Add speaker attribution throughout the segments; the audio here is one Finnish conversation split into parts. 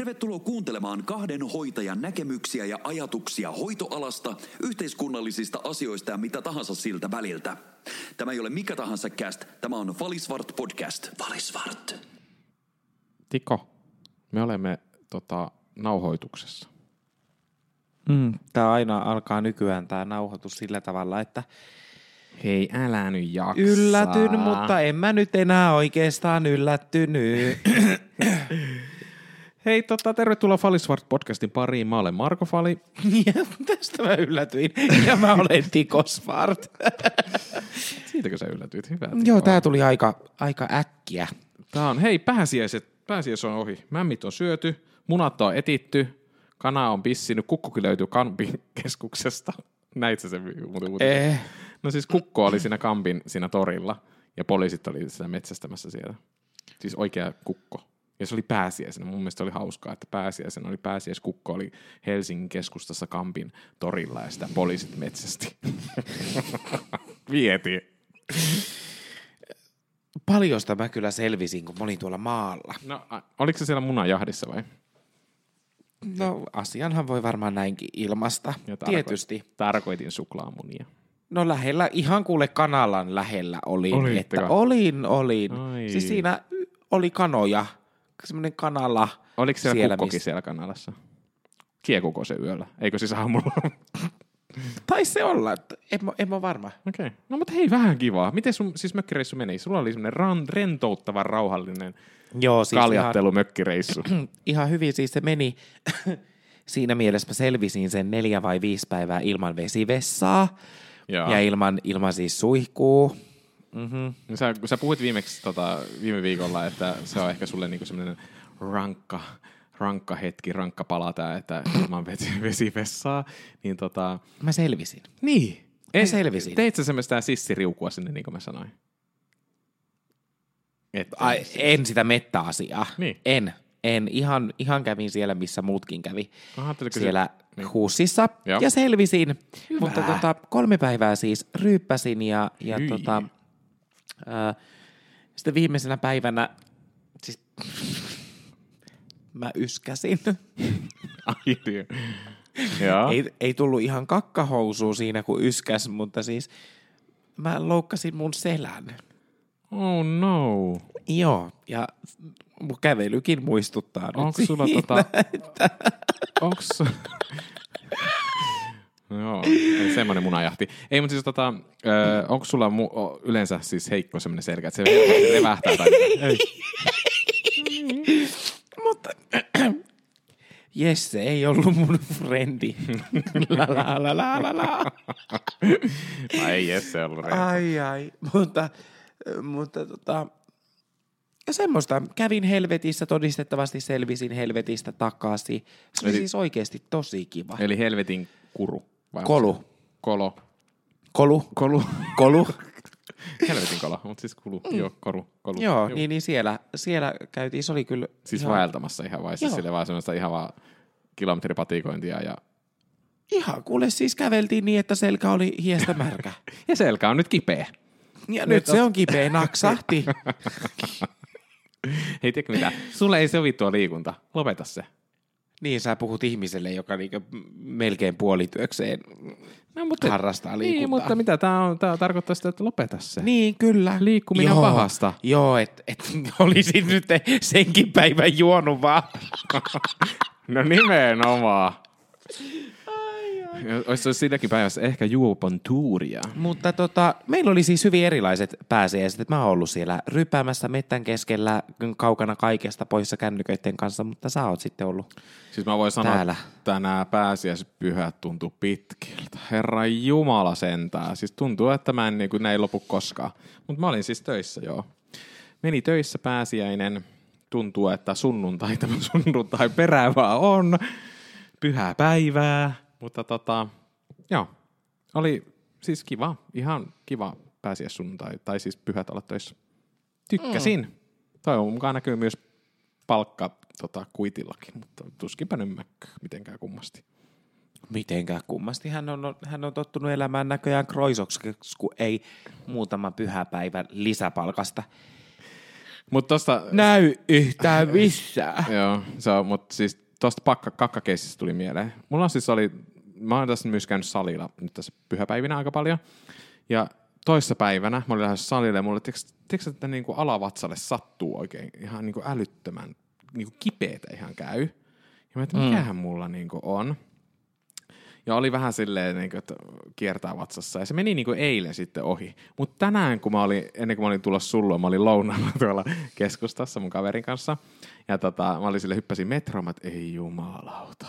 Speaker 1: Tervetuloa kuuntelemaan kahden hoitajan näkemyksiä ja ajatuksia hoitoalasta, yhteiskunnallisista asioista ja mitä tahansa siltä väliltä. Tämä ei ole mikä tahansa cast, tämä on Valisvart podcast. Valisvart.
Speaker 2: Tiko, me olemme tota, nauhoituksessa.
Speaker 3: Mm, tämä aina alkaa nykyään tämä nauhoitus sillä tavalla, että
Speaker 2: Hei, älä nyt jaksa.
Speaker 3: yllätyn, mutta en mä nyt enää oikeastaan yllättynyt.
Speaker 2: Hei, tota, tervetuloa Falisvart podcastin pariin. Mä olen Marko Fali.
Speaker 3: ja tästä mä yllätyin. Ja mä olen Tiko Svart.
Speaker 2: Siitäkö sä yllätyit? Hyvä.
Speaker 3: Joo, tää tuli aika, aika äkkiä.
Speaker 2: Tää on, hei, pääsiäiset, pääsiäis on ohi. Mämmit on syöty, munat on etitty, kana on pissinyt, kukkokin löytyy Kampin keskuksesta. Näit sä sen muuten?
Speaker 3: Eh.
Speaker 2: No siis kukko oli siinä Kampin siinä torilla ja poliisit oli sitä metsästämässä siellä. Siis oikea kukko. Ja se oli pääsiäisenä. Mun mielestä oli hauskaa, että pääsiäisenä oli pääsiäiskukko oli Helsingin keskustassa Kampin torilla ja sitä poliisit metsästi. Vieti.
Speaker 3: Paljosta mä kyllä selvisin, kun mä olin tuolla maalla.
Speaker 2: No, a- oliko se siellä munajahdissa vai?
Speaker 3: No asianhan voi varmaan näinkin ilmasta.
Speaker 2: Ja tarko-
Speaker 3: Tietysti.
Speaker 2: Tarkoitin suklaamunia.
Speaker 3: No lähellä, ihan kuule kanalan lähellä olin.
Speaker 2: Olitteko?
Speaker 3: Että olin, olin.
Speaker 2: Ai.
Speaker 3: Siis siinä oli kanoja, semmoinen kanala.
Speaker 2: Oliko siellä,
Speaker 3: Siellä,
Speaker 2: kukkokin
Speaker 3: missä-
Speaker 2: siellä kanalassa? Kiekuko se yöllä? Eikö siis aamulla?
Speaker 3: Taisi se olla, että en, mä- en mä varma.
Speaker 2: Okei. Okay. No mutta hei, vähän kivaa. Miten sun siis mökkireissu meni? Sulla oli semmoinen ran, rentouttava, rauhallinen
Speaker 3: Joo, siis
Speaker 2: kaljattelu mökkireissu.
Speaker 3: Ihan, ihan hyvin siis se meni. Siinä mielessä mä selvisin sen neljä vai viisi päivää ilman vesivessaa
Speaker 2: Joo.
Speaker 3: ja ilman, ilman siis suihkuu. Mm-hmm.
Speaker 2: No Sä, kun sä puhuit viimeksi tota, viime viikolla, että se on ehkä sulle niinku semmoinen rankka, rankka hetki, rankka pala tää, että ilman vesi- vesivessaa, niin tota...
Speaker 3: Mä selvisin.
Speaker 2: Niin.
Speaker 3: Mä selvisin.
Speaker 2: Teit sä semmoista sissiriukua sinne, niin kuin mä sanoin? Et,
Speaker 3: Ai, en sitä mettä-asiaa.
Speaker 2: Niin.
Speaker 3: En. En. Ihan, ihan kävin siellä, missä muutkin kävi.
Speaker 2: Aha, se-
Speaker 3: siellä
Speaker 2: niin.
Speaker 3: huussissa
Speaker 2: Joo.
Speaker 3: ja selvisin. Mutta tota, kolme päivää siis ryyppäsin ja, ja
Speaker 2: Hyi.
Speaker 3: tota, sitten viimeisenä päivänä siis, mä yskäsin.
Speaker 2: Ai, niin.
Speaker 3: Ei, ei tullut ihan kakkahousua siinä, kun yskäs, mutta siis mä loukkasin mun selän.
Speaker 2: Oh no.
Speaker 3: Joo, ja mun kävelykin muistuttaa nyt
Speaker 2: Onko sulla
Speaker 3: siitä,
Speaker 2: tota...
Speaker 3: että-
Speaker 2: Onks... Joo, semmoinen munajahti. Ei, mutta siis tota, ö, onko sulla mu- yleensä siis heikko semmoinen selkä, että se helposti revähtää tai Ei.
Speaker 3: Mutta Jesse ei ollut mun frendi. la, la, la, la, la, la.
Speaker 2: Ai ei Jesse ollut reilä.
Speaker 3: Ai ai, mutta, mutta tota, ja semmoista. Kävin helvetissä, todistettavasti selvisin helvetistä takaisin. Se oli
Speaker 2: Eli-
Speaker 3: siis oikeasti tosi kiva.
Speaker 2: Eli helvetin kuru. Vai
Speaker 3: Kolu.
Speaker 2: Kolo.
Speaker 3: Kolu.
Speaker 2: Kolu.
Speaker 3: Kolu.
Speaker 2: Helvetin kolo, mutta siis kulu. Mm. Joo, koru. Kolu.
Speaker 3: Joo, niin, niin siellä, siellä käytiin. Se oli kyllä
Speaker 2: Siis
Speaker 3: ihan,
Speaker 2: vaeltamassa ihan vai? Siis
Speaker 3: Joo.
Speaker 2: sille vaan semmoista ihan vaan kilometripatikointia ja...
Speaker 3: ihan kuule siis käveltiin niin, että selkä oli hiestä märkä.
Speaker 2: Ja selkä on nyt kipeä.
Speaker 3: Ja nyt se on kipeä, naksahti.
Speaker 2: Hei, tiedätkö mitä? Sulle ei sovi tuo liikunta. Lopeta se.
Speaker 3: Niin, sä puhut ihmiselle, joka niinku melkein puolityökseen
Speaker 2: No, mutta,
Speaker 3: harrastaa
Speaker 2: Niin,
Speaker 3: liikuntaa.
Speaker 2: mutta mitä tämä on? Tämä tarkoittaa sitä, että lopeta se.
Speaker 3: Niin, kyllä.
Speaker 2: Liikkuminen on pahasta.
Speaker 3: Joo, että et, olisin nyt senkin päivän juonut vaan.
Speaker 2: No nimenomaan. Olisi se siinäkin päivässä ehkä juopon tuuria.
Speaker 3: Mutta tota, meillä oli siis hyvin erilaiset pääsiäiset. Mä oon ollut siellä ryppäämässä mettän keskellä kaukana kaikesta poissa kännyköiden kanssa, mutta sä oot sitten ollut.
Speaker 2: Siis mä voin sanoa,
Speaker 3: Täällä.
Speaker 2: että nämä pääsiäispyhät tuntuu pitkiltä. Herra Jumala sentää. Siis tuntuu, että mä en niin kuin, ei lopu koskaan. Mutta mä olin siis töissä, joo. Meni töissä pääsiäinen. Tuntuu, että sunnuntai tämä sunnuntai peräävää on. Pyhää päivää. Mutta tota, joo. Oli siis kiva. Ihan kiva pääsiäissunnuntai. Tai siis pyhät olla töissä. Tykkäsin. Mm. Toivon mukaan näkyy myös palkka tota, kuitillakin, mutta tuskinpä nyt mitenkään kummasti.
Speaker 3: Mitenkään kummasti. Hän on, hän on tottunut elämään näköjään kroisoksi, kun ei muutama pyhäpäivän lisäpalkasta.
Speaker 2: Mutta tosta,
Speaker 3: Näy yhtään missään.
Speaker 2: joo, se on, mutta siis tosta pakka, kakkakeissistä tuli mieleen. Mulla on siis oli, mä oon tässä myös käynyt salilla nyt tässä pyhäpäivinä aika paljon. Ja toissa päivänä mä olin lähdössä salille ja mulle, tiedätkö, että niinku alavatsalle sattuu oikein ihan niinku älyttömän niinku kipeätä ihan käy. Ja mä että mikähän mulla niinku on. Ja oli vähän silleen, niin kuin, että kiertää vatsassa. Ja se meni niin kuin eilen sitten ohi. Mutta tänään, kun mä olin, ennen kuin mä olin tulossa sullua, mä olin lounaalla tuolla keskustassa mun kaverin kanssa. Ja tota, mä olin sille hyppäsin metroon, että ei jumalauta.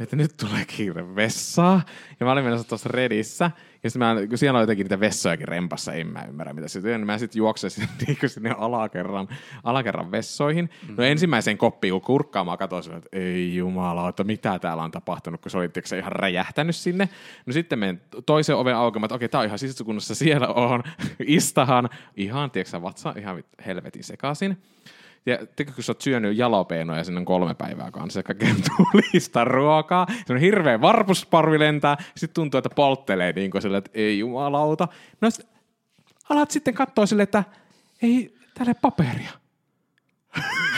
Speaker 2: Että nyt tulee kiire vessaa. Ja mä olin menossa tuossa redissä. Ja sitten mä, kun siellä on jotenkin niitä vessojakin rempassa, en mä ymmärrä mitä sitten. Niin mä sitten juoksen sinne, niin sinne alakerran, alakerran vessoihin. No ensimmäiseen koppiin, kun kurkkaamaan katsoin että ei jumalauta, mitä täällä on tapahtunut, kun se oli tiiäksä, ihan räjähtänyt sinne. No sitten menen toisen oven aukemaan, että okei, tää on ihan sisäkunnossa, siellä on, istahan, ihan, tiiäksä, vatsa ihan helvetin sekaisin. Ja tiedätkö, kun sä oot syönyt jalopeenoja sinne kolme päivää kanssa, kaikkea tulista ruokaa, se on hirveä varpusparvi lentää, sitten tuntuu, että polttelee niin kuin sille, että ei jumalauta. No sit alat sitten katsoa sille, että ei täällä paperia.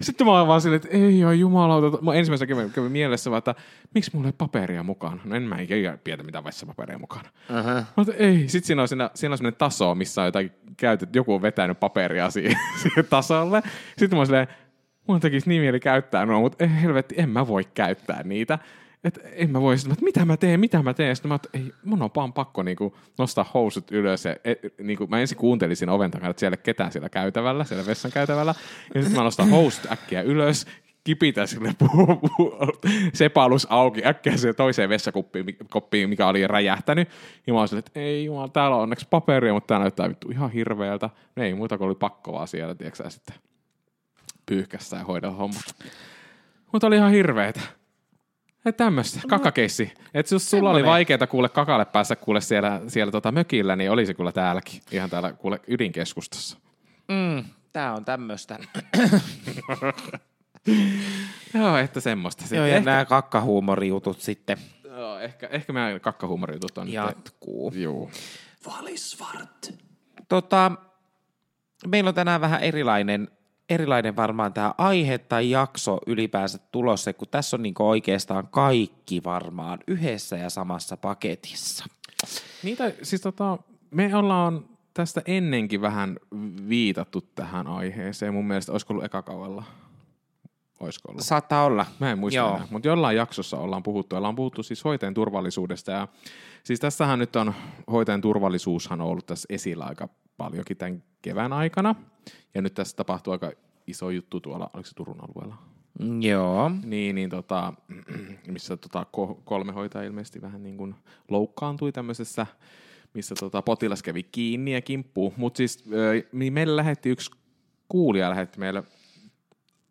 Speaker 2: Sitten mä oon vaan silleen, että ei ole jumalauta. Mä ensimmäisenä kävin, kävin mielessä vaan, että miksi mulla ei paperia mukana? No en mä ikinä pidetä mitään vessapaperia mukana. Uh-huh. Mä ei. Sitten siinä on, siinä, siinä on sellainen taso, missä on jotain käytetty, joku on vetänyt paperia siihen, siihen tasolle. Sitten mä oon silleen, mun tekisi niin mieli käyttää nuo, mutta helvetti, en mä voi käyttää niitä. Et en mä voi, että mitä mä teen, mitä mä teen. Sitten mä että ei, mun on vaan pakko niinku nostaa housut ylös. Ja, et, niinku, mä ensin kuuntelin siinä oven takana, että siellä ketään siellä käytävällä, siellä vessan käytävällä. Ja sitten mä nostan housut äkkiä ylös, kipitä sille pu- sepalus auki äkkiä siihen toiseen vessakoppiin, mi- koppiin, mikä oli räjähtänyt. Ja mä silleen, että ei jumala, täällä on onneksi paperia, mutta tää näyttää vittu ihan hirveältä. No ei muuta kuin oli pakko vaan siellä, tiedätkö sitten pyyhkässä ja hoida hommat. Mutta oli ihan hirveetä. Että tämmöistä, kakakeissi. Että jos sulla oli vaikeaa kuule kakalle päästä kuule siellä, siellä tota mökillä, niin oli se kyllä täälläkin. Ihan täällä kuule ydinkeskustassa.
Speaker 3: Mm, tää on tämmöistä.
Speaker 2: Joo, että semmoista. Sitten
Speaker 3: Joo, ja
Speaker 2: ehkä,
Speaker 3: nämä kakkahuumorijutut sitten
Speaker 2: joo, ehkä, ehkä meidän kakkahuumorijutut on
Speaker 3: jatkuu.
Speaker 2: nyt. Joo.
Speaker 1: Valisvart.
Speaker 3: Tota, meillä on tänään vähän erilainen, erilainen varmaan tämä aihe tai jakso ylipäänsä tulossa, kun tässä on niinku oikeastaan kaikki varmaan yhdessä ja samassa paketissa.
Speaker 2: Niitä, siis tota, me ollaan tästä ennenkin vähän viitattu tähän aiheeseen. Mun mielestä olisiko ollut eka kaudella? Olisiko ollut?
Speaker 3: Saattaa olla.
Speaker 2: Mä en muista
Speaker 3: Joo.
Speaker 2: enää, mutta jollain jaksossa ollaan puhuttu. Ollaan puhuttu siis hoitajan turvallisuudesta. Ja siis tässähän nyt on, hoitajan turvallisuushan on ollut tässä esillä aika paljonkin tämän kevään aikana. Ja nyt tässä tapahtuu aika iso juttu tuolla, oliko se Turun alueella?
Speaker 3: Joo.
Speaker 2: Niin, niin tota, missä tota, ko- kolme hoitajaa ilmeisesti vähän niin kuin loukkaantui tämmöisessä, missä tota, potilas kävi kiinni ja kimppuu. Mutta siis niin meille lähetti yksi kuulija lähetti meille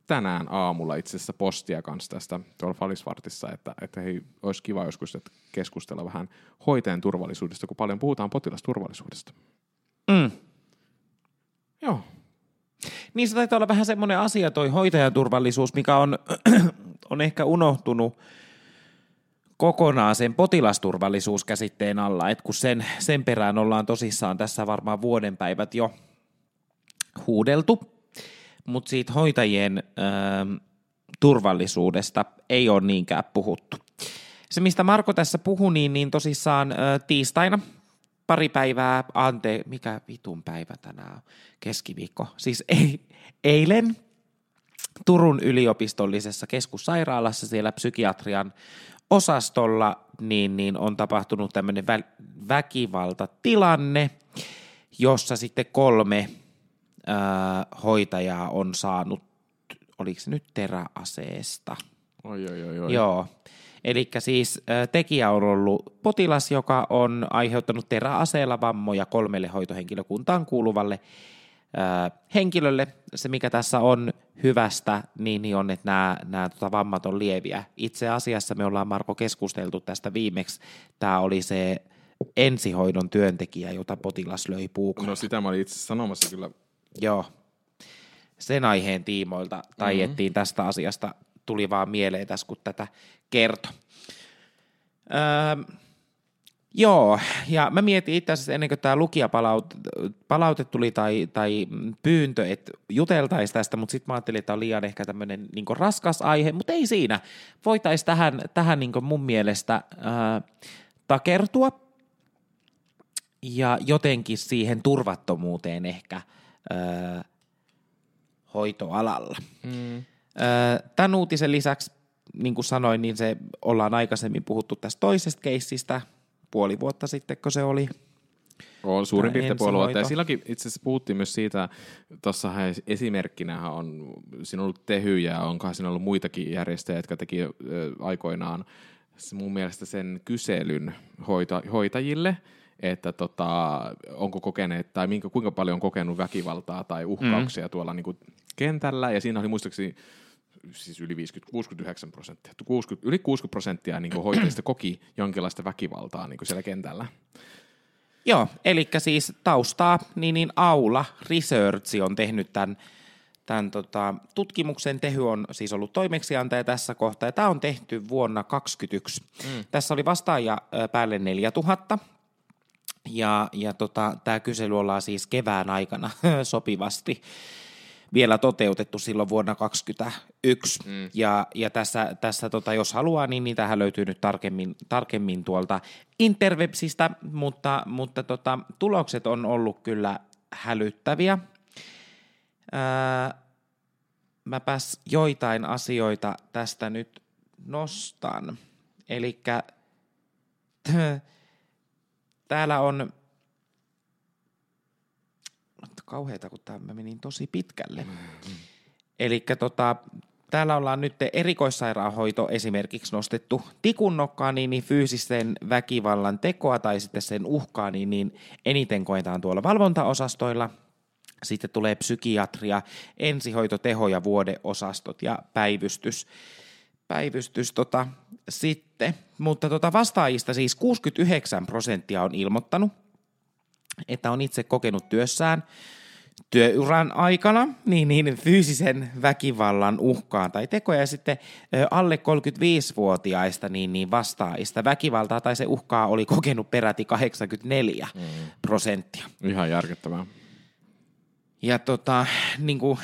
Speaker 2: tänään aamulla itse asiassa postia kanssa tästä tuolla Falisvartissa, että, että hei, olisi kiva joskus että keskustella vähän hoitajan turvallisuudesta, kun paljon puhutaan potilasturvallisuudesta.
Speaker 3: Mm.
Speaker 2: Joo.
Speaker 3: Niin se taitaa olla vähän semmoinen asia toi hoitajan turvallisuus, mikä on, on ehkä unohtunut kokonaan sen potilasturvallisuuskäsitteen alla, että kun sen, sen perään ollaan tosissaan tässä varmaan vuoden päivät jo huudeltu, mutta siitä hoitajien ähm, turvallisuudesta ei ole niinkään puhuttu. Se, mistä Marko tässä puhui, niin, niin tosissaan äh, tiistaina pari päivää, ante, mikä vitun päivä tänään on, keskiviikko, siis ei, eilen Turun yliopistollisessa keskussairaalassa siellä psykiatrian osastolla niin, niin on tapahtunut tämmöinen vä- väkivaltatilanne, jossa sitten kolme ää, hoitajaa on saanut, oliko se nyt teräaseesta?
Speaker 2: Oi, oi, oi, oi.
Speaker 3: Joo. Eli siis tekijä on ollut potilas, joka on aiheuttanut teräaseella vammoja kolmelle hoitohenkilökuntaan kuuluvalle henkilölle. Se, mikä tässä on hyvästä, niin niin on, että nämä, nämä tota, vammat on lieviä. Itse asiassa me ollaan, Marko, keskusteltu tästä viimeksi. Tämä oli se ensihoidon työntekijä, jota potilas löi puukolla.
Speaker 2: No sitä mä olin itse sanomassa kyllä.
Speaker 3: Joo. Sen aiheen tiimoilta taiettiin mm-hmm. tästä asiasta. Tuli vaan mieleen tässä, kun tätä kertoi. Öö, Joo, ja mä mietin itse asiassa ennen kuin tämä lukijapalaute palaute tuli tai, tai pyyntö, että juteltaisiin tästä, mutta sitten mä ajattelin, että on liian ehkä tämmöinen niin raskas aihe, mutta ei siinä. Voitaisiin tähän, tähän niin mun mielestä ää, takertua ja jotenkin siihen turvattomuuteen ehkä ää, hoitoalalla. Mm. Tämän uutisen lisäksi, niin kuin sanoin, niin se ollaan aikaisemmin puhuttu tästä toisesta keissistä, puoli vuotta sitten, kun se oli.
Speaker 2: On suurin piirtein puoli vuotta. Ja silloinkin itse asiassa puhuttiin myös siitä, tuossa esimerkkinä on, siinä on ollut Tehy ja onkohan siinä ollut muitakin järjestöjä, jotka teki aikoinaan mun mielestä sen kyselyn hoita, hoitajille, että tota, onko kokeneet tai minkä, kuinka paljon on kokenut väkivaltaa tai uhkauksia mm. tuolla niin kuin kentällä. Ja siinä oli muistaakseni siis yli 50, 69 prosenttia, 60, yli 60 prosenttia niin kuin hoitajista koki jonkinlaista väkivaltaa niin kuin siellä kentällä.
Speaker 3: Joo, eli siis taustaa, niin, niin Aula Research on tehnyt tämän, tämän tota, tutkimuksen. Tehy on siis ollut toimeksiantaja tässä kohtaa, ja tämä on tehty vuonna 2021. Mm. Tässä oli vastaajia päälle 4000, ja, ja tota, tämä kysely ollaan siis kevään aikana sopivasti vielä toteutettu silloin vuonna 2021. Mm. Ja, ja tässä, tässä tota, jos haluaa, niin niitähän löytyy nyt tarkemmin, tarkemmin tuolta Interwebsistä, mutta, mutta tota, tulokset on ollut kyllä hälyttäviä. Ää, mäpäs joitain asioita tästä nyt nostan. Eli täällä on kauheita, kun tämä meni niin tosi pitkälle. Mm-hmm. Eli tota, täällä ollaan nyt erikoissairaanhoito esimerkiksi nostettu tikunnokkaan, niin, niin fyysisen väkivallan tekoa tai sitten sen uhkaa, niin, niin eniten koetaan tuolla valvontaosastoilla. Sitten tulee psykiatria, ensihoito, teho- ja vuodeosastot ja päivystys. Päivystys tota, sitten, mutta tota vastaajista siis 69 prosenttia on ilmoittanut, että on itse kokenut työssään työuran aikana niin, niin fyysisen väkivallan uhkaa tai tekoja ja sitten alle 35-vuotiaista niin, niin vastaajista väkivaltaa tai se uhkaa oli kokenut peräti 84 mm. prosenttia.
Speaker 2: Ihan järkyttävää.
Speaker 3: Ja tota, niin kuin,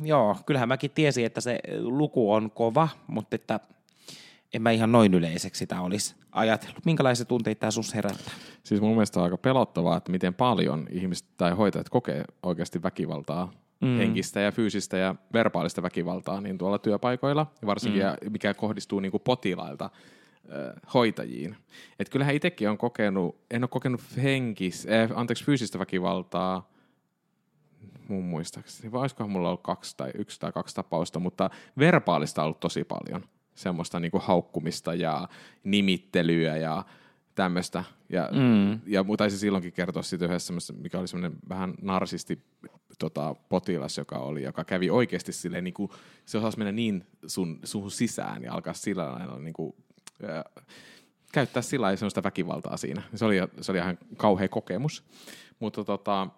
Speaker 3: joo, kyllähän mäkin tiesin, että se luku on kova, mutta että en mä ihan noin yleiseksi sitä olisi ajatellut. Minkälaisia tunteita tämä sus herättää?
Speaker 2: Siis mun mielestä on aika pelottavaa, että miten paljon ihmiset tai hoitajat kokee oikeasti väkivaltaa, mm. henkistä ja fyysistä ja verbaalista väkivaltaa niin tuolla työpaikoilla, varsinkin mm. mikä kohdistuu niin kuin potilailta hoitajiin. Et kyllähän itsekin on kokenut, en ole kokenut henkis, eh, anteeksi, fyysistä väkivaltaa, mun muistaakseni, vai olisikohan mulla ollut kaksi tai yksi tai kaksi tapausta, mutta verbaalista on ollut tosi paljon semmoista niinku haukkumista ja nimittelyä ja tämmöistä. Ja, mm. ja taisi silloinkin kertoa siitä yhdessä, mikä oli semmoinen vähän narsisti tota, potilas, joka oli, joka kävi oikeasti silleen, niin kuin, se osasi mennä niin sun, suhun sisään ja alkaa sillä lailla niin kuin, ää, käyttää sillä lailla semmoista väkivaltaa siinä. Se oli, se oli ihan kauhea kokemus. Mutta tota,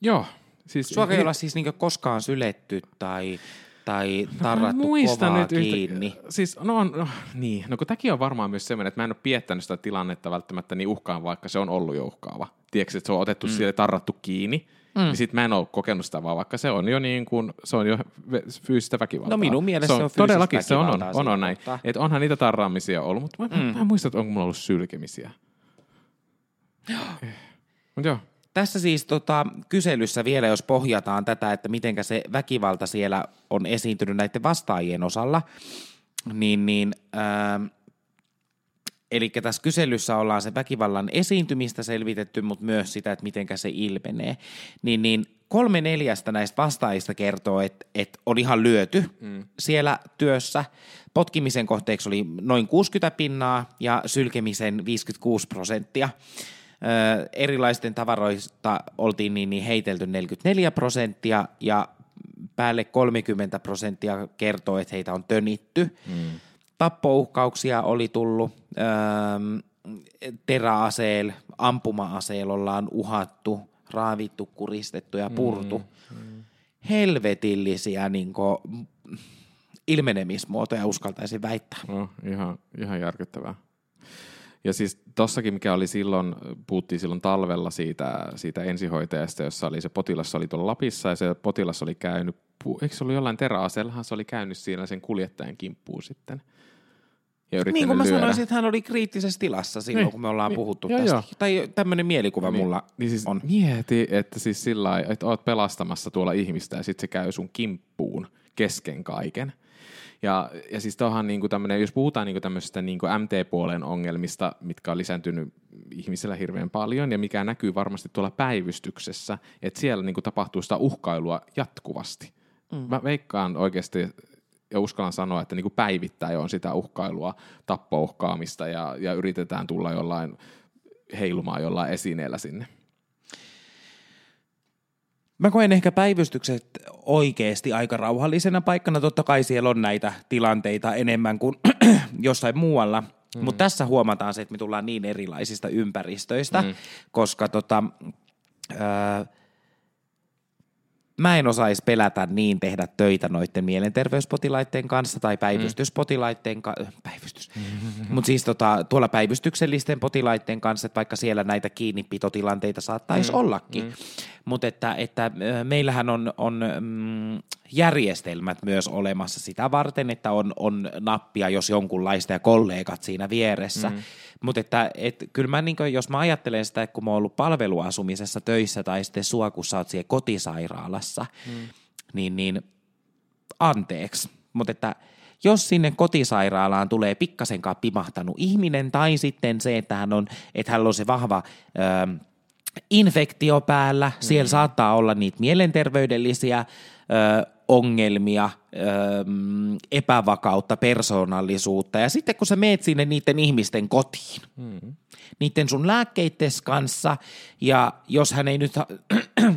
Speaker 2: joo.
Speaker 3: Siis, Sua ei olla siis niinku koskaan syletty tai tai tarrattu no, kovaa nyt kiinni. Yhtä,
Speaker 2: siis, no, on, no, niin. No kun tämäkin on varmaan myös semmoinen, että mä en ole piettänyt sitä tilannetta välttämättä niin uhkaan, vaikka se on ollut jo uhkaava. Tiedätkö, että se on otettu mm. siellä tarrattu kiinni, mm. niin sit mä en ole kokenut sitä vaan, vaikka se on jo niin kuin, se on jo fyysistä väkivaltaa.
Speaker 3: No minun mielestä se on,
Speaker 2: se on Todellakin se on, on, on, on näin. Että onhan niitä tarraamisia ollut, mutta mä, mm. mä, en muista, että onko mulla ollut sylkemisiä. Mutta joo,
Speaker 3: tässä siis tota, kyselyssä vielä, jos pohjataan tätä, että miten se väkivalta siellä on esiintynyt näiden vastaajien osalla, niin, niin ää, Eli tässä kyselyssä ollaan se väkivallan esiintymistä selvitetty, mutta myös sitä, että miten se ilmenee. Niin, niin kolme neljästä näistä vastaajista kertoo, että, että on ihan lyöty mm. siellä työssä. Potkimisen kohteeksi oli noin 60 pinnaa ja sylkemisen 56 prosenttia erilaisten tavaroista oltiin niin, niin heitelty 44 prosenttia ja päälle 30 prosenttia kertoo, että heitä on tönitty. Mm. Tappouhkauksia oli tullut, ähm, teräaseel, ampuma-aseel ollaan uhattu, raavittu, kuristettu ja purtu. Mm. Mm. Helvetillisiä niin kuin, ilmenemismuotoja uskaltaisin väittää.
Speaker 2: No, ihan, ihan järkyttävää. Ja siis tossakin, mikä oli silloin, puhuttiin silloin talvella siitä, siitä ensihoitajasta, jossa oli se potilas oli tuolla Lapissa ja se potilas oli käynyt, eikö se ollut jollain teräaseellahan se oli käynyt siinä sen kuljettajan kimppuun sitten. Ja
Speaker 3: Niin kuin mä
Speaker 2: lyödä.
Speaker 3: sanoisin, että hän oli kriittisessä tilassa silloin,
Speaker 2: Niin.
Speaker 3: kun me ollaan
Speaker 2: Niin.
Speaker 3: puhuttu
Speaker 2: Joo,
Speaker 3: tästä.
Speaker 2: joo.
Speaker 3: Tai tämmöinen mielikuva
Speaker 2: niin,
Speaker 3: mulla
Speaker 2: niin siis
Speaker 3: on.
Speaker 2: Mieti, että siis sillä että oot pelastamassa tuolla ihmistä ja sitten se käy sun kimppuun kesken kaiken. Ja, ja siis tohan niinku tämmönen, jos puhutaan niinku tämmöisistä niinku MT-puolen ongelmista, mitkä on lisääntynyt ihmisillä hirveän paljon ja mikä näkyy varmasti tuolla päivystyksessä, että siellä niinku tapahtuu sitä uhkailua jatkuvasti. Mm. Mä veikkaan oikeasti ja uskallan sanoa, että niinku päivittäin on sitä uhkailua, tappouhkaamista ja, ja yritetään tulla jollain heilumaan jollain esineellä sinne.
Speaker 3: Mä koen ehkä päivystykset oikeasti aika rauhallisena paikkana. Totta kai siellä on näitä tilanteita enemmän kuin jossain muualla. Mm. Mutta tässä huomataan se, että me tullaan niin erilaisista ympäristöistä, mm. koska tota, öö, mä en osaisi pelätä niin tehdä töitä noiden mielenterveyspotilaiden kanssa tai päivystyspotilaiden kanssa, päivystys, mutta siis tota, tuolla päivystyksellisten potilaiden kanssa, että vaikka siellä näitä kiinnipitotilanteita saattaisi mm. ollakin, mm. mutta että, että ö, meillähän on, on mm, järjestelmät myös olemassa sitä varten, että on, on nappia, jos jonkunlaista ja kollegat siinä vieressä, mm. mutta että et, kyllä mä niin jos mä ajattelen sitä, että kun mä oon ollut palveluasumisessa töissä tai sitten sua, kun sä oot siellä kotisairaalassa, mm. niin, niin anteeksi, mutta että jos sinne kotisairaalaan tulee pikkasenkaan pimahtanut ihminen tai sitten se, että hän on, että hänellä on se vahva ö, infektio päällä, mm. siellä saattaa olla niitä mielenterveydellisiä ongelmia, epävakautta, persoonallisuutta ja sitten kun sä meet sinne niiden ihmisten kotiin, mm. niiden sun lääkkeittes kanssa ja jos hän ei nyt ha-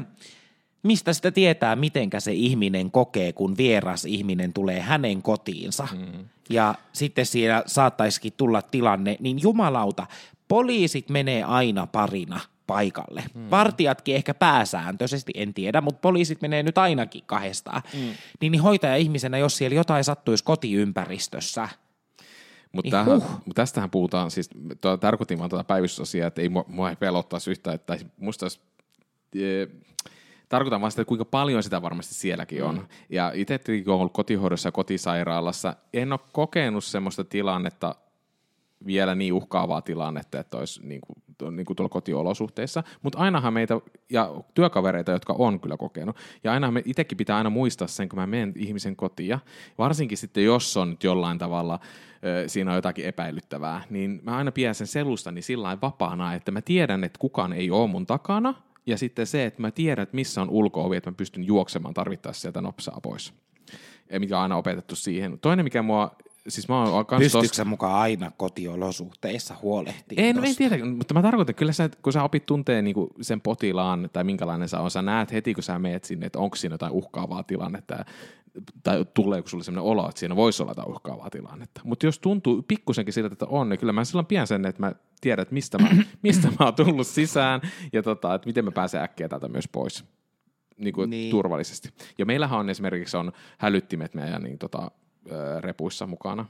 Speaker 3: mistä sitä tietää, mitenkä se ihminen kokee, kun vieras ihminen tulee hänen kotiinsa. Mm. Ja sitten siellä saattaisikin tulla tilanne, niin jumalauta, poliisit menee aina parina paikalle. Mm. Vartijatkin ehkä pääsääntöisesti, en tiedä, mutta poliisit menee nyt ainakin kahdestaan. Mm. Niin, niin hoitaja-ihmisenä, jos siellä jotain sattuisi kotiympäristössä,
Speaker 2: Mutta
Speaker 3: Niin,
Speaker 2: uh. mut tästähän puhutaan, siis tuo, tarkoitin vaan tuota päivystysasiaa, että ei mua, mua ei pelottaisi yhtään, että musta olisi, e, tarkoitan vaan sitä, että kuinka paljon sitä varmasti sielläkin on. Mm. Ja itse kun olen ollut kotihoidossa ja kotisairaalassa, en ole kokenut semmoista tilannetta, vielä niin uhkaavaa tilannetta, että olisi niin kuin, niin kuin tuolla kotiolosuhteissa, mutta ainahan meitä, ja työkavereita, jotka on kyllä kokenut, ja aina me itsekin pitää aina muistaa sen, kun mä menen ihmisen kotiin, varsinkin sitten, jos on nyt jollain tavalla, siinä on jotakin epäilyttävää, niin mä aina pidän sen selustani sillä vapaana, että mä tiedän, että kukaan ei ole mun takana, ja sitten se, että mä tiedän, että missä on ulko-ovi, että mä pystyn juoksemaan tarvittaessa sieltä nopsaa pois. Ja mikä on aina opetettu siihen. Toinen, mikä mua siis mä oon kans
Speaker 3: pystyykö
Speaker 2: tos...
Speaker 3: mukaan aina kotiolosuhteissa huolehtimaan?
Speaker 2: En, en tiedä, mutta mä tarkoitan, että kyllä sä, kun sä opit tuntee niinku sen potilaan tai minkälainen sä on, sä näet heti, kun sä meet sinne, että onko siinä jotain uhkaavaa tilannetta tai tuleeko sulle sellainen olo, että siinä voisi olla jotain uhkaavaa tilannetta. Mutta jos tuntuu pikkusenkin siltä, että on, niin kyllä mä silloin pian sen, että mä tiedän, että mistä mä, mistä mä oon tullut sisään ja tota, että miten mä pääsen äkkiä täältä myös pois niin kuin niin. turvallisesti. Ja meillähän on esimerkiksi on hälyttimet meidän niin, tota, repuissa mukana.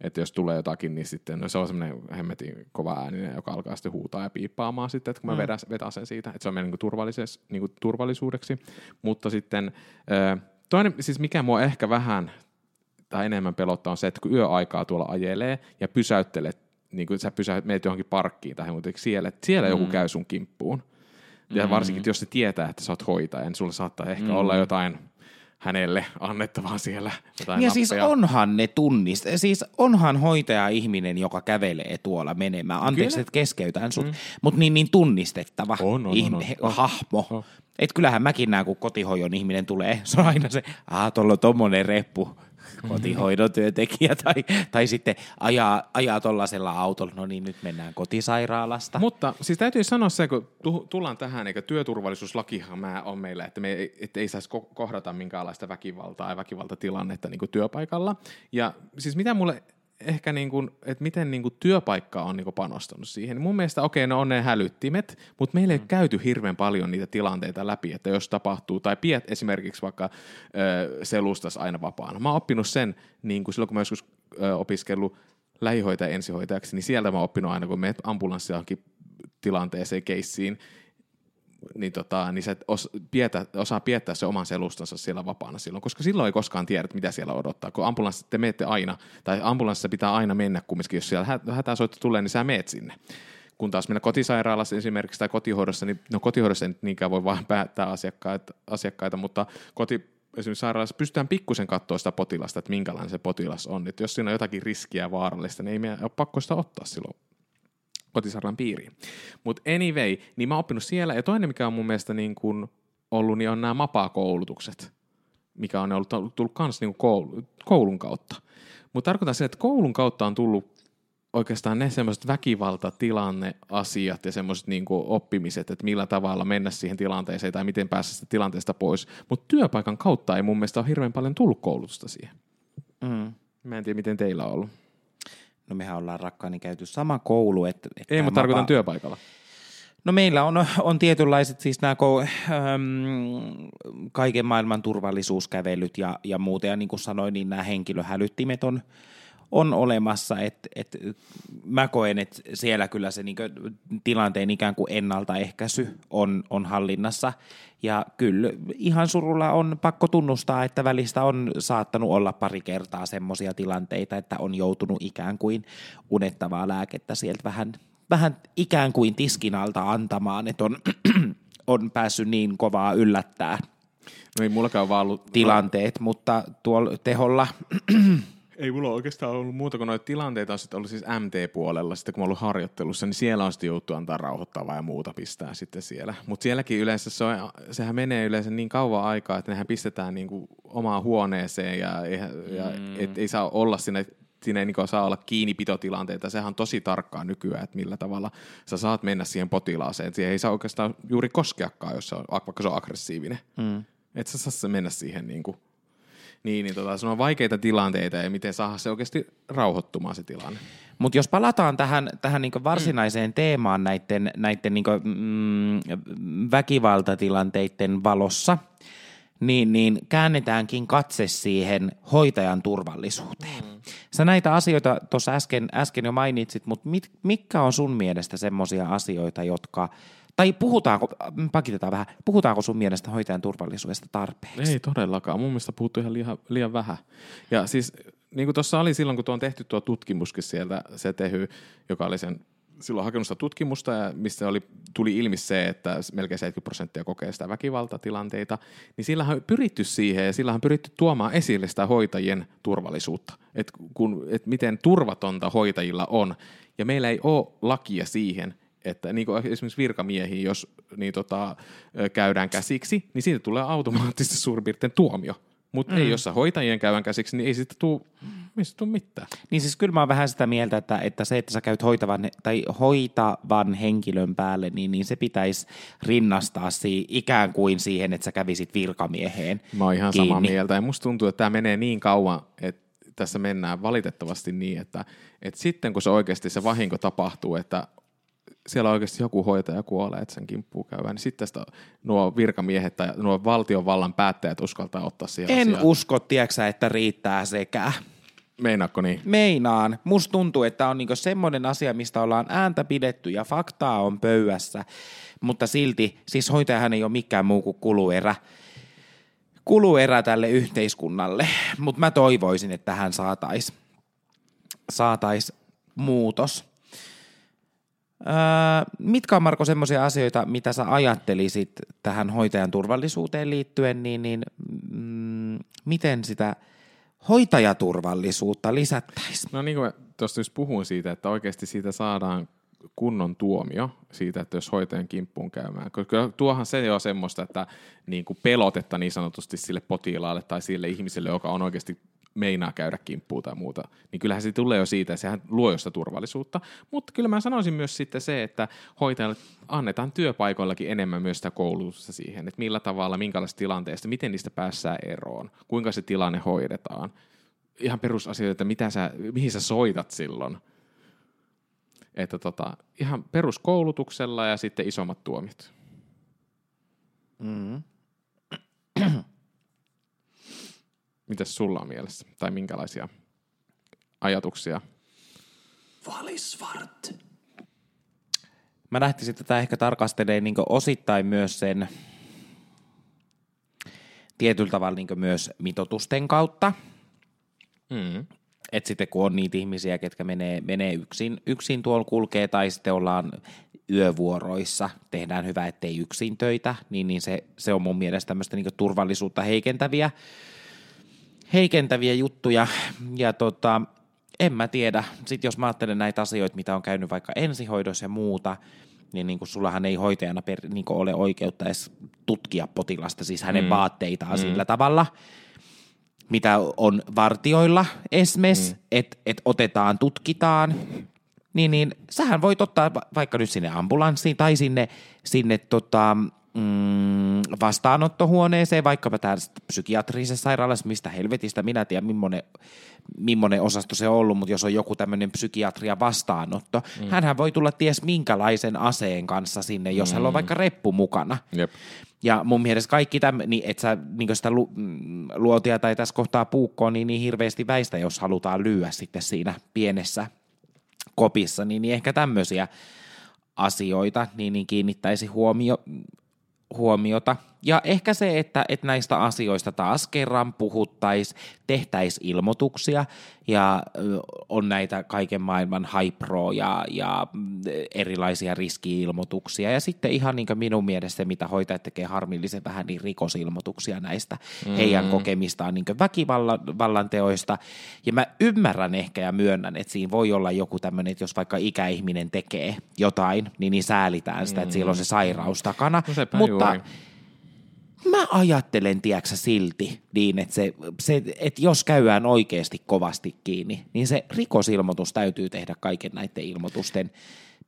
Speaker 2: Että jos tulee jotakin, niin sitten no se on semmoinen hemmetin kova ääninen, joka alkaa sitten huutaa ja piippaamaan sitten, että kun mä vedän, vetän sen siitä. Että se on meidän niin niin kuin turvallisuudeksi. Mutta sitten toinen, siis mikä mua ehkä vähän tai enemmän pelottaa on se, että kun yöaikaa tuolla ajelee ja pysäyttelet, niin kuin sä pysäyt, meet johonkin parkkiin tai mutta siellä, että siellä mm. joku käy sun kimppuun. Ja mm. varsinkin, jos se tietää, että sä oot hoitaja, niin sulla saattaa ehkä mm. olla jotain hänelle annettavaa siellä. Jotain
Speaker 3: ja
Speaker 2: nappia.
Speaker 3: siis onhan ne tunnist, siis onhan hoitaja ihminen, joka kävelee tuolla menemään. Anteeksi,
Speaker 2: Kyllä.
Speaker 3: että keskeytän sut, mm. mutta niin, niin tunnistettava
Speaker 2: On, on,
Speaker 3: ihme,
Speaker 2: on, on.
Speaker 3: hahmo.
Speaker 2: On.
Speaker 3: Et kyllähän mäkin näen, kun kotihoidon ihminen tulee, se on aina se, ah, tuolla on tommonen reppu, kotihoidon työntekijä, tai, tai sitten ajaa, ajaa tuollaisella autolla, no niin nyt mennään kotisairaalasta.
Speaker 2: Mutta siis täytyy sanoa se, kun tu- tullaan tähän, eikä työturvallisuuslakihan mä on meillä, että me ei, et ei saisi ko- kohdata minkäänlaista väkivaltaa ja väkivaltatilannetta niin kuin työpaikalla. Ja siis mitä mulle ehkä, niin kuin, että miten niin kuin työpaikka on niin kuin panostanut siihen. Mun mielestä okei, okay, no on ne hälyttimet, mutta meillä ei mm. käyty hirveän paljon niitä tilanteita läpi, että jos tapahtuu, tai piet esimerkiksi vaikka ö, selustas aina vapaana. Mä oon oppinut sen niin kuin silloin, kun mä joskus ö, opiskellut lähihoitaja ensihoitajaksi, niin sieltä mä oon oppinut aina, kun menet ambulanssia johonkin tilanteeseen, keissiin, niin, tota, niin sä os, pietä, osaa piettää se oman selustansa siellä vapaana silloin, koska silloin ei koskaan tiedä, mitä siellä odottaa. Kun ambulanssissa te menette aina, tai ambulanssissa pitää aina mennä kumminkin, jos siellä hätäsoitto tulee, niin sä meet sinne. Kun taas mennä kotisairaalassa esimerkiksi tai kotihoidossa, niin no kotihoidossa ei niinkään voi vain päättää asiakkaita, asiakkaita mutta koti, esimerkiksi sairaalassa pystytään pikkusen katsoa sitä potilasta, että minkälainen se potilas on. Että jos siinä on jotakin riskiä vaarallista, niin ei meidän ole pakko sitä ottaa silloin kotisairaalan piiriin. Mutta anyway, niin mä oon oppinut siellä. Ja toinen, mikä on mun mielestä niin kun ollut, niin on nämä mapaa-koulutukset, mikä on ollut, tullut myös niin koulun kautta. Mutta tarkoitan se, että koulun kautta on tullut oikeastaan ne semmoiset väkivaltatilanneasiat ja semmoiset niin oppimiset, että millä tavalla mennä siihen tilanteeseen tai miten päästä sitä tilanteesta pois. Mutta työpaikan kautta ei mun mielestä ole hirveän paljon tullut koulutusta siihen. Mm. Mä en tiedä, miten teillä on ollut.
Speaker 3: No mehän ollaan rakkaani käyty sama koulu. Että,
Speaker 2: että Ei, mutta tarkoitan työpaikalla.
Speaker 3: No meillä on, on tietynlaiset siis nämä äm, kaiken maailman turvallisuuskävelyt ja, ja muuta. Ja niin kuin sanoin, niin nämä henkilöhälyttimet on, on olemassa. Et, et, mä koen, että siellä kyllä se niin tilanteen ikään kuin ennaltaehkäisy on, on hallinnassa. Ja kyllä ihan surulla on pakko tunnustaa, että välistä on saattanut olla pari kertaa semmoisia tilanteita, että on joutunut ikään kuin unettavaa lääkettä sieltä vähän, vähän ikään kuin tiskin alta antamaan, että on, on päässyt niin kovaa yllättää
Speaker 2: no ei mullakaan vaan ollut...
Speaker 3: tilanteet, mutta tuolla teholla
Speaker 2: ei mulla oikeastaan ollut muuta kuin noita tilanteita on sitten ollut siis MT-puolella, sitten kun mä ollut harjoittelussa, niin siellä on sitten joutu antaa rauhoittavaa ja muuta pistää sitten siellä. Mutta sielläkin yleensä se on, sehän menee yleensä niin kauan aikaa, että nehän pistetään niinku omaan huoneeseen ja, ja, ja mm. et ei saa olla siinä siinä ei niin saa olla kiinnipitotilanteita. Sehän on tosi tarkkaa nykyään, että millä tavalla sä saat mennä siihen potilaaseen. Siihen ei saa oikeastaan juuri koskeakaan, jos se on, vaikka se on aggressiivinen. Mm. Et sä saa mennä siihen niin kuin niin, niin tota, se on vaikeita tilanteita ja miten saada se oikeasti rauhoittumaan se tilanne.
Speaker 3: Mutta jos palataan tähän, tähän niinku varsinaiseen mm. teemaan näiden, näiden niinku, mm, väkivaltatilanteiden valossa, niin, niin käännetäänkin katse siihen hoitajan turvallisuuteen. Mm. Sä näitä asioita tuossa äsken, äsken jo mainitsit, mutta mit, mitkä on sun mielestä semmoisia asioita, jotka – tai puhutaanko, pakitetaan vähän, puhutaanko sun mielestä hoitajan turvallisuudesta tarpeeksi?
Speaker 2: Ei todellakaan, mun mielestä puhuttu ihan liian, liian vähän. Ja siis niin kuin tuossa oli silloin, kun tuo on tehty tuo tutkimuskin sieltä, se tehy, joka oli sen silloin hakenut sitä tutkimusta, ja mistä oli, tuli ilmi se, että melkein 70 prosenttia kokee sitä väkivaltatilanteita, niin sillä on pyritty siihen ja sillä on pyritty tuomaan esille sitä hoitajien turvallisuutta, että et miten turvatonta hoitajilla on. Ja meillä ei ole lakia siihen, että niin kuin esimerkiksi virkamiehiä, jos niin tota, käydään käsiksi, niin siitä tulee automaattisesti suurin piirtein tuomio. Mutta mm. ei, jos sä hoitajien käydään käsiksi, niin ei siitä tule, mistä mitään.
Speaker 3: Niin siis kyllä mä oon vähän sitä mieltä, että, että se, että sä käyt hoitavan, tai hoitavan henkilön päälle, niin, niin se pitäisi rinnastaa si, ikään kuin siihen, että sä kävisit virkamieheen
Speaker 2: Mä oon ihan kiinni. samaa mieltä, ja musta tuntuu, että tämä menee niin kauan, että tässä mennään valitettavasti niin, että, että sitten kun se oikeasti se vahinko tapahtuu, että siellä oikeasti joku hoitaja kuolee, että sen kimppuun käydään, niin sitten tästä nuo virkamiehet tai nuo valtiovallan päättäjät uskaltaa ottaa siihen
Speaker 3: En
Speaker 2: asiaan.
Speaker 3: usko, tiedätkö että riittää sekä.
Speaker 2: Meinaatko niin?
Speaker 3: Meinaan. Musta tuntuu, että on niinku semmoinen asia, mistä ollaan ääntä pidetty ja faktaa on pöydässä, mutta silti, siis hoitajahan ei ole mikään muu kuin kuluerä, kuluerä tälle yhteiskunnalle, mutta mä toivoisin, että tähän saataisiin saatais muutos. Öö, mitkä on Marko semmoisia asioita, mitä sä ajattelisit tähän hoitajan turvallisuuteen liittyen, niin, niin mm, miten sitä hoitajaturvallisuutta lisättäisiin?
Speaker 2: No niin kuin tuosta just puhuin siitä, että oikeasti siitä saadaan kunnon tuomio siitä, että jos hoitajan kimppuun käymään. Koska tuohan se on semmoista, että niin kuin pelotetta niin sanotusti sille potilaalle tai sille ihmiselle, joka on oikeasti meinaa käydä kimppuun tai muuta, niin kyllähän se tulee jo siitä, sehän luo josta turvallisuutta. Mutta kyllä mä sanoisin myös sitten se, että hoitajalle annetaan työpaikoillakin enemmän myös sitä koulutusta siihen, että millä tavalla, minkälaisista tilanteista, miten niistä päässään eroon, kuinka se tilanne hoidetaan. Ihan perusasioita, että mitä sä, mihin sä soitat silloin. Että tota, ihan peruskoulutuksella ja sitten isommat tuomiot. Mm-hmm. Mitäs sulla on mielessä? Tai minkälaisia ajatuksia
Speaker 1: Valisvart.
Speaker 3: Mä lähtisin tätä ehkä tarkastelee niin osittain myös sen tietyllä tavalla niin myös mitotusten kautta.
Speaker 2: Mm.
Speaker 3: Et sitten kun on niitä ihmisiä, ketkä menee, menee yksin, yksin tuolla kulkee tai sitten ollaan yövuoroissa, tehdään hyvä, ettei yksin töitä, niin, niin se, se on mun mielestä tämmöistä niin turvallisuutta heikentäviä, heikentäviä juttuja. Ja tota, en mä tiedä, sitten jos mä ajattelen näitä asioita, mitä on käynyt vaikka ensihoidossa ja muuta, niin, niin kuin sullahan ei hoitajana per, niin kuin ole oikeutta edes tutkia potilasta, siis hänen mm. vaatteitaan mm. sillä tavalla, mitä on vartioilla esimerkiksi, mm. että et otetaan, tutkitaan, niin, niin sähän voit ottaa vaikka nyt sinne ambulanssiin tai sinne, sinne tota, mm, vastaanottohuoneeseen, vaikkapa täällä psykiatrisessa sairaalassa, mistä helvetistä minä tiedän, millainen, millainen osasto se on ollut, mutta jos on joku tämmöinen psykiatria vastaanotto, mm. hänhän voi tulla ties minkälaisen aseen kanssa sinne, jos mm. hän on vaikka reppu mukana.
Speaker 2: Jep.
Speaker 3: Ja mun mielestä kaikki tämä, niin että sä niin sitä lu, mm, luotia tai tässä kohtaa puukkoa niin, niin hirveästi väistä, jos halutaan lyödä sitten siinä pienessä kopissa, niin, niin ehkä tämmöisiä asioita niin, niin kiinnittäisi huomio, huomiota. Ja ehkä se, että, että näistä asioista taas kerran puhuttaisiin, tehtäisiin ilmoituksia ja on näitä kaiken maailman HiPro ja, ja erilaisia riski-ilmoituksia. Ja sitten ihan niin kuin minun mielestä se, mitä hoitajat tekee harmillisen vähän, niin rikosilmoituksia näistä mm. heidän kokemistaan niin väkivallan teoista. Ja mä ymmärrän ehkä ja myönnän, että siinä voi olla joku tämmöinen, että jos vaikka ikäihminen tekee jotain, niin, niin säälitään sitä, että siellä on se sairaus takana. No Mutta juuri mä ajattelen, tiedätkö silti niin, että, se, se, että jos käydään oikeasti kovasti kiinni, niin se rikosilmoitus täytyy tehdä kaiken näiden ilmoitusten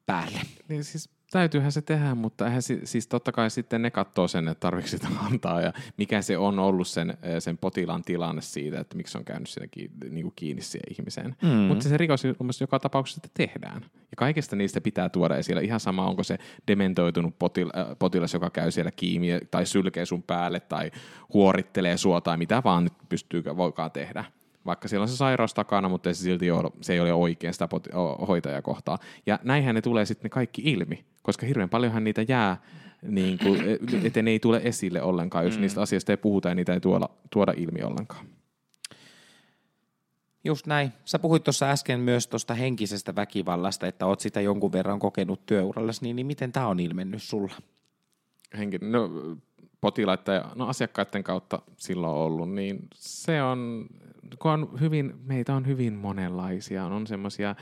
Speaker 3: päälle.
Speaker 2: Niin siis täytyyhän se tehdä, mutta eihän si- siis totta kai sitten ne katsoo sen, että tarvitsi sitä antaa ja mikä se on ollut sen, eh, sen potilaan tilanne siitä, että miksi on käynyt siinä ki- niin kuin kiinni siihen ihmiseen. Mm. Mutta se rikos joka tapauksessa tehdään. Ja kaikesta niistä pitää tuoda esille. Ihan sama, onko se dementoitunut potil- äh, potilas, joka käy siellä kiinni tai sylkee sun päälle tai huorittelee sua tai mitä vaan nyt pystyy, voikaan tehdä vaikka siellä on se sairaus takana, mutta se silti ole, se ei ole oikein sitä hoitajakohtaa. Ja näinhän ne tulee sitten kaikki ilmi, koska hirveän paljonhan niitä jää, niin kuin, että ne ei tule esille ollenkaan, jos mm. niistä asioista ei puhuta ja niitä ei tuoda, tuoda ilmi ollenkaan.
Speaker 3: Just näin. Sä puhuit tuossa äsken myös tuosta henkisestä väkivallasta, että oot sitä jonkun verran kokenut työurallasi, niin, niin miten tämä on ilmennyt sulla?
Speaker 2: Henki, no, potilaiden ja no, asiakkaiden kautta silloin ollut, niin se on, kun on hyvin, meitä on hyvin monenlaisia. On semmoisia,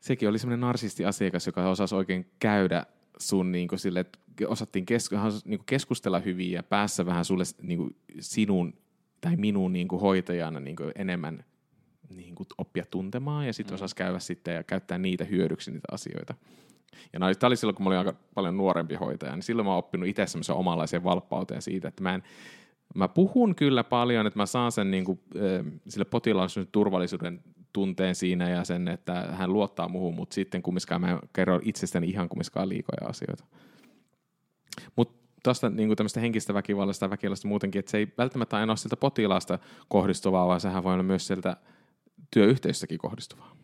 Speaker 2: sekin oli semmoinen narsisti-asiakas, joka osasi oikein käydä sun niin kuin sille, että osattiin kes, niin keskustella hyvin ja päässä vähän sulle niin kuin sinun tai minun niin kuin hoitajana niin kuin enemmän niin kuin oppia tuntemaan ja sitten mm. osasi käydä sitten ja käyttää niitä hyödyksi niitä asioita. Ja tämä oli silloin, kun mä olin aika paljon nuorempi hoitaja, niin silloin mä oon oppinut itse semmoisen omanlaisen valppauteen siitä, että mä en, mä puhun kyllä paljon, että mä saan sen niin kuin, sille potilaalle turvallisuuden tunteen siinä ja sen, että hän luottaa muuhun, mutta sitten kumminkaan mä kerron itsestäni ihan kumminkaan liikoja asioita. Mutta tuosta niin tämmöistä henkistä väkivallasta ja väkivallasta muutenkin, että se ei välttämättä aina ole siltä potilaasta kohdistuvaa, vaan sehän voi olla myös sieltä työyhteisössäkin kohdistuvaa.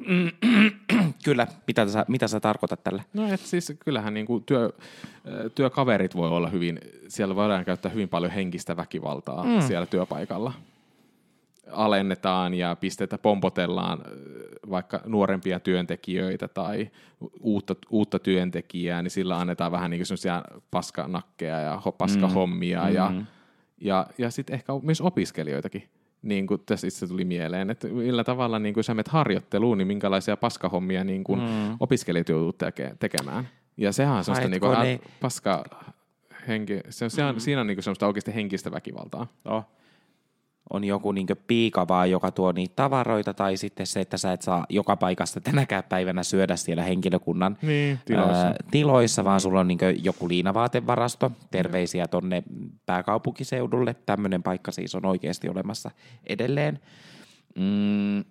Speaker 3: Kyllä, mitä sä, mitä sä tarkoitat tällä?
Speaker 2: No et siis kyllähän niin kuin työ, työkaverit voi olla hyvin, siellä voidaan käyttää hyvin paljon henkistä väkivaltaa mm. siellä työpaikalla. Alennetaan ja pistetä, pompotellaan vaikka nuorempia työntekijöitä tai uutta, uutta työntekijää, niin sillä annetaan vähän niin kuin paskanakkeja ja paskahommia mm. ja, mm. ja, ja sitten ehkä myös opiskelijoitakin niin kuin tässä itse tuli mieleen, että millä tavalla niin kuin sä menet harjoitteluun, niin minkälaisia paskahommia niin kuin mm. opiskelijat joutuu teke- tekemään. Ja sehän on semmoista niin kuin, ne... paska henki, se on, mm. siinä on niin kuin semmoista oikeasti henkistä väkivaltaa.
Speaker 3: Oh on joku niin piika vaan, joka tuo niitä tavaroita, tai sitten se, että sä et saa joka paikasta tänäkään päivänä syödä siellä henkilökunnan
Speaker 2: niin, tiloissa. Ää,
Speaker 3: tiloissa, vaan sulla on niin joku liinavaatevarasto. Terveisiä tonne pääkaupunkiseudulle. Tämmöinen paikka siis on oikeasti olemassa edelleen. Mm,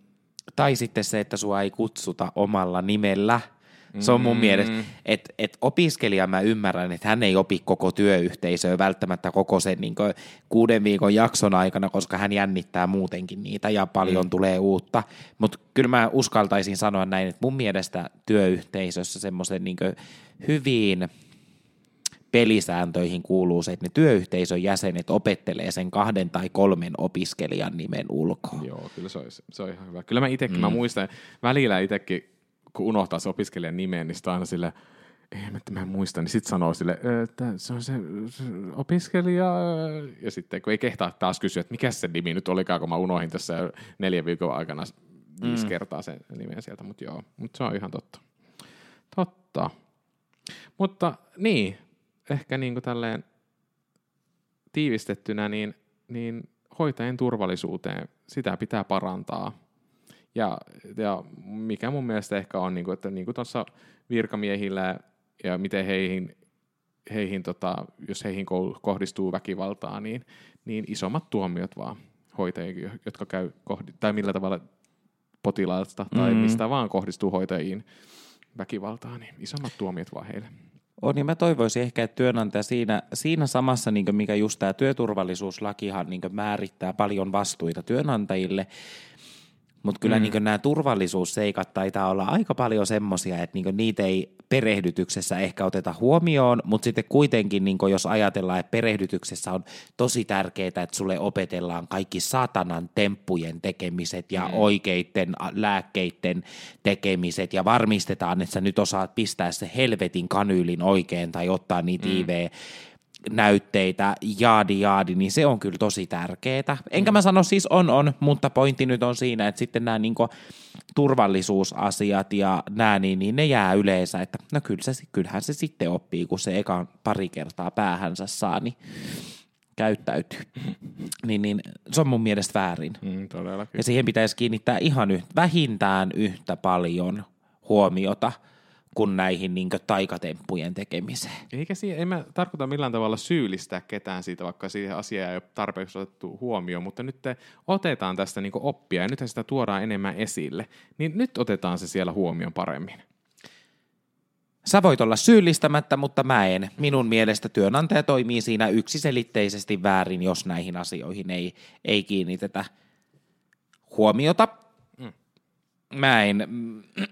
Speaker 3: tai sitten se, että sua ei kutsuta omalla nimellä – Se on mun mm. mielestä, että et opiskelija mä ymmärrän, että hän ei opi koko työyhteisöä välttämättä koko sen niin kuuden viikon jakson aikana, koska hän jännittää muutenkin niitä ja paljon mm. tulee uutta. Mutta kyllä mä uskaltaisin sanoa näin, että mun mielestä työyhteisössä semmoisen niin hyvin pelisääntöihin kuuluu se, että ne työyhteisön jäsenet opettelee sen kahden tai kolmen opiskelijan nimen ulkoa.
Speaker 2: Joo, kyllä se, olisi, se on ihan hyvä. Kyllä mä itsekin, mm. mä muistan, välillä itsekin, kun unohtaa se opiskelijan nimen, niin sitä aina sille, ei mä en muista, niin sitten sanoo sille, että se on se, se opiskelija, ja sitten kun ei kehtaa taas kysyä, että mikä se nimi nyt olikaan, kun mä unohin tässä neljän viikon aikana viisi mm. kertaa sen nimen sieltä, mutta joo, mutta se on ihan totta. Totta. Mutta niin, ehkä niin kuin tälleen tiivistettynä, niin, niin hoitajien turvallisuuteen sitä pitää parantaa. Ja, ja mikä mun mielestä ehkä on, niin kuin, että niin kuin tuossa virkamiehillä ja miten heihin, heihin tota, jos heihin kohdistuu väkivaltaa, niin, niin isommat tuomiot vaan hoitajille, jotka käy, kohdi, tai millä tavalla potilaasta mm-hmm. tai mistä vaan kohdistuu hoitajiin väkivaltaa, niin isommat tuomiot vaan heille.
Speaker 3: On, ja mä toivoisin ehkä, että työnantaja siinä, siinä samassa, niin mikä just tämä työturvallisuuslakihan niin määrittää paljon vastuita työnantajille, mutta kyllä mm. niin nämä turvallisuusseikat taitaa olla aika paljon semmoisia, että niin niitä ei perehdytyksessä ehkä oteta huomioon, mutta sitten kuitenkin, niin jos ajatellaan, että perehdytyksessä on tosi tärkeää, että sulle opetellaan kaikki satanan temppujen tekemiset ja mm. oikeiden lääkkeiden tekemiset ja varmistetaan, että sä nyt osaat pistää se helvetin kanyylin oikein tai ottaa niitä mm. IV näytteitä, jaadi jaadi, niin se on kyllä tosi tärkeää. Enkä mä sano siis on on, mutta pointti nyt on siinä, että sitten nämä niin turvallisuusasiat ja nämä, niin, niin ne jää yleensä, että no kyllä se, kyllähän se sitten oppii, kun se ekan pari kertaa päähänsä saa, niin käyttäytyy. Niin, niin se on mun mielestä väärin.
Speaker 2: Mm,
Speaker 3: ja siihen pitäisi kiinnittää ihan yhtä, vähintään yhtä paljon huomiota – kuin näihin niin kuin taikatemppujen tekemiseen.
Speaker 2: Eikä siihen, en mä tarkoita millään tavalla syyllistää ketään siitä, vaikka siihen asiaa ei ole tarpeeksi otettu huomioon, mutta nyt te otetaan tästä niin oppia ja nyt sitä tuodaan enemmän esille, niin nyt otetaan se siellä huomioon paremmin.
Speaker 3: Sä voit olla syyllistämättä, mutta mä en. Minun mielestä työnantaja toimii siinä yksiselitteisesti väärin, jos näihin asioihin ei, ei kiinnitetä huomiota. Mä en,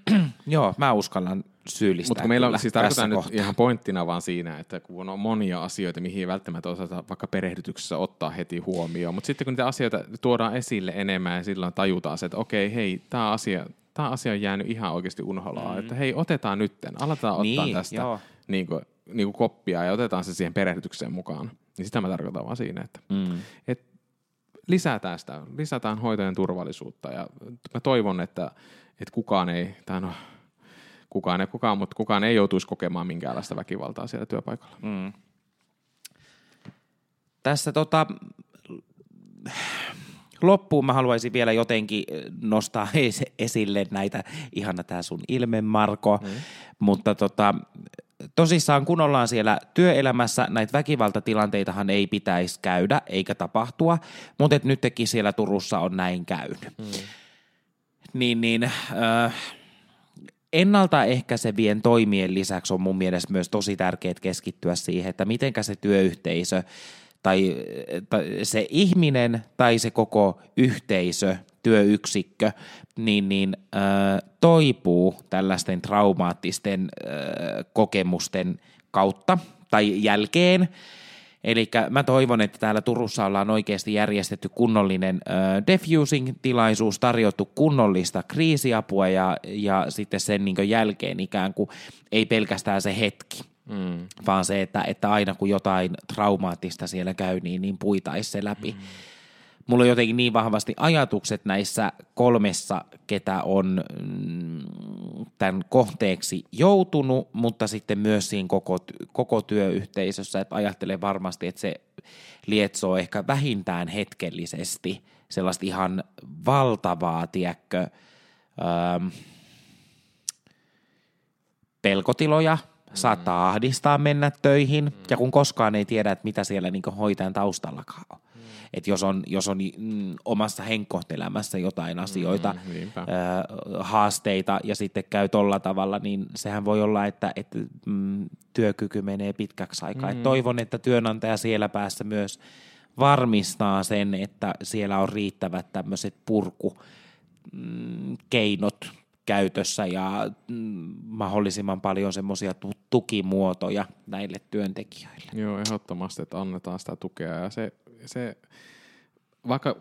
Speaker 3: joo, mä uskallan syyllistää
Speaker 2: Mutta meillä on, siis tarkoitan nyt kohtaa. ihan pointtina vaan siinä, että kun on monia asioita, mihin ei välttämättä osata vaikka perehdytyksessä ottaa heti huomioon, mutta sitten kun niitä asioita tuodaan esille enemmän ja silloin tajutaan se, että okei, hei, tämä asia, tämä asia on jäänyt ihan oikeasti unholaan, mm. että hei, otetaan nytten, aletaan ottaa niin, tästä niin kuin, niin kuin koppia ja otetaan se siihen perehdytykseen mukaan. Niin sitä mä tarkoitan vaan siinä, että mm. et lisätään sitä, lisätään hoitajan turvallisuutta ja mä toivon, että, että kukaan ei, tai no, kukaan ei kukaan, mutta kukaan ei joutuisi kokemaan minkäänlaista väkivaltaa siellä työpaikalla. Mm.
Speaker 3: Tässä tota, loppuun mä haluaisin vielä jotenkin nostaa esille näitä, ihana tämä sun ilme Marko, mm. mutta tota, tosissaan kun ollaan siellä työelämässä, näitä väkivaltatilanteitahan ei pitäisi käydä eikä tapahtua, mutta et nytkin siellä Turussa on näin käynyt. Mm. Niin, niin äh, ennaltaehkäisevien toimien lisäksi on mun mielestä myös tosi tärkeää keskittyä siihen, että mitenkä se työyhteisö tai, tai se ihminen tai se koko yhteisö, työyksikkö, niin, niin äh, toipuu tällaisten traumaattisten äh, kokemusten kautta tai jälkeen – Eli mä toivon, että täällä Turussa ollaan oikeasti järjestetty kunnollinen äh, defusing-tilaisuus, tarjottu kunnollista kriisiapua ja, ja sitten sen niin jälkeen ikään kuin ei pelkästään se hetki, mm. vaan se, että, että aina kun jotain traumaattista siellä käy, niin, niin puitaisi se läpi. Mm mulla on jotenkin niin vahvasti ajatukset näissä kolmessa, ketä on mm, tämän kohteeksi joutunut, mutta sitten myös siinä koko, koko työyhteisössä, että ajattelen varmasti, että se lietsoo ehkä vähintään hetkellisesti sellaista ihan valtavaa, tiedätkö, ähm, pelkotiloja, saattaa ahdistaa mennä töihin, ja kun koskaan ei tiedä, että mitä siellä niin hoitajan taustallakaan on. että jos on, jos on mm, omassa henkkohtelämässä jotain asioita,
Speaker 2: Mm, niinpä.
Speaker 3: ö, haasteita ja sitten käy tolla tavalla, niin sehän voi olla, että, että mm, työkyky menee pitkäksi aikaa. Mm. Et toivon, että työnantaja siellä päässä myös varmistaa sen, että siellä on riittävät tämmöiset purku mm, keinot käytössä ja mm, mahdollisimman paljon semmoisia tukimuotoja näille työntekijöille.
Speaker 2: Joo, ehdottomasti, että annetaan sitä tukea. Ja se, se vaikka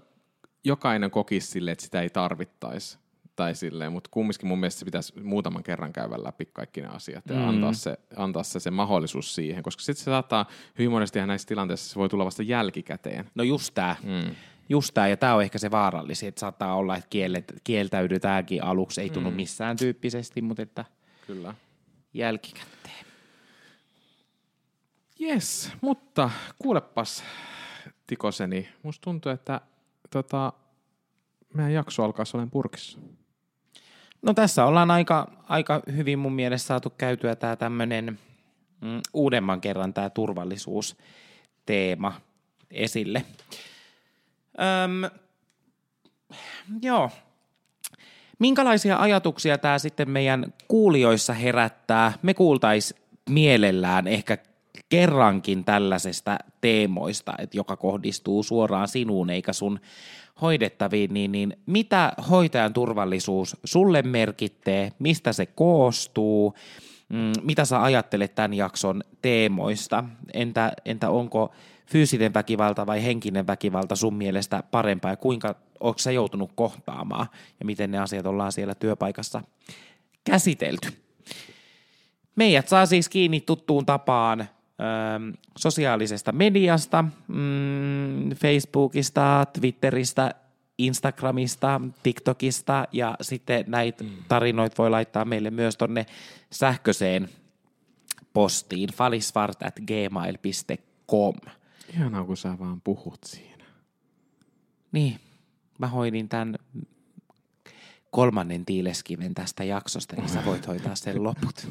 Speaker 2: jokainen kokisi sille, että sitä ei tarvittaisi, tai silleen, mutta kumminkin mun mielestä se pitäisi muutaman kerran käydä läpi kaikki ne asiat ja mm. antaa, se, antaa se, se mahdollisuus siihen, koska sitten se saattaa hyvin monesti näissä tilanteissa se voi tulla vasta jälkikäteen.
Speaker 3: No just tämä. Mm. Just tämä, ja tämä on ehkä se vaarallisin, että saattaa olla, että kielet, kieltäydytäänkin aluksi, ei tunnu mm. missään tyyppisesti, mutta että
Speaker 2: Kyllä.
Speaker 3: Jälkikäteen.
Speaker 2: Yes, mutta kuulepas Tikoseni, musta tuntuu, että tota, meidän jakso alkaa olemaan purkissa.
Speaker 3: No tässä ollaan aika, aika hyvin mun mielestä saatu käytyä tämä tämmöinen mm, uudemman kerran tämä turvallisuusteema esille. Öm, joo. Minkälaisia ajatuksia tämä sitten meidän kuulijoissa herättää? Me kuultais mielellään ehkä kerrankin tällaisesta teemoista, että joka kohdistuu suoraan sinuun eikä sun hoidettaviin, niin, niin mitä hoitajan turvallisuus sulle merkittee, mistä se koostuu, mm, mitä sä ajattelet tämän jakson teemoista, entä, entä onko fyysinen väkivalta vai henkinen väkivalta sun mielestä parempaa ja kuinka onko sä joutunut kohtaamaan ja miten ne asiat ollaan siellä työpaikassa käsitelty. Meidät saa siis kiinni tuttuun tapaan ö, sosiaalisesta mediasta, mm, Facebookista, Twitteristä, Instagramista, TikTokista ja sitten näitä tarinoita voi laittaa meille myös tonne sähköiseen postiin falisvart at gmail.com.
Speaker 2: Ihanaa, kun sä vaan puhut siinä.
Speaker 3: Niin, mä hoidin tämän kolmannen tiileskiven tästä jaksosta, niin sä voit hoitaa sen loput.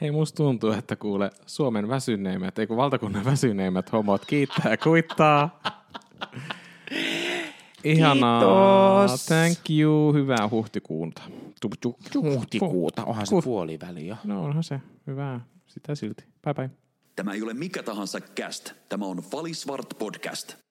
Speaker 2: Hei, musta tuntuu, että kuule Suomen väsyneimmät, ei kun valtakunnan väsyneimmät homot kiittää ja kuittaa. Ihanaa.
Speaker 3: Kiitos.
Speaker 2: Thank you. Hyvää huhtikuuta. Tup, tup, tup.
Speaker 3: Huhtikuuta, onhan se puoliväli jo.
Speaker 2: No onhan se. Hyvää. Sitä silti. Bye bye.
Speaker 1: Tämä ei ole mikä tahansa cast. Tämä on Valisvart podcast.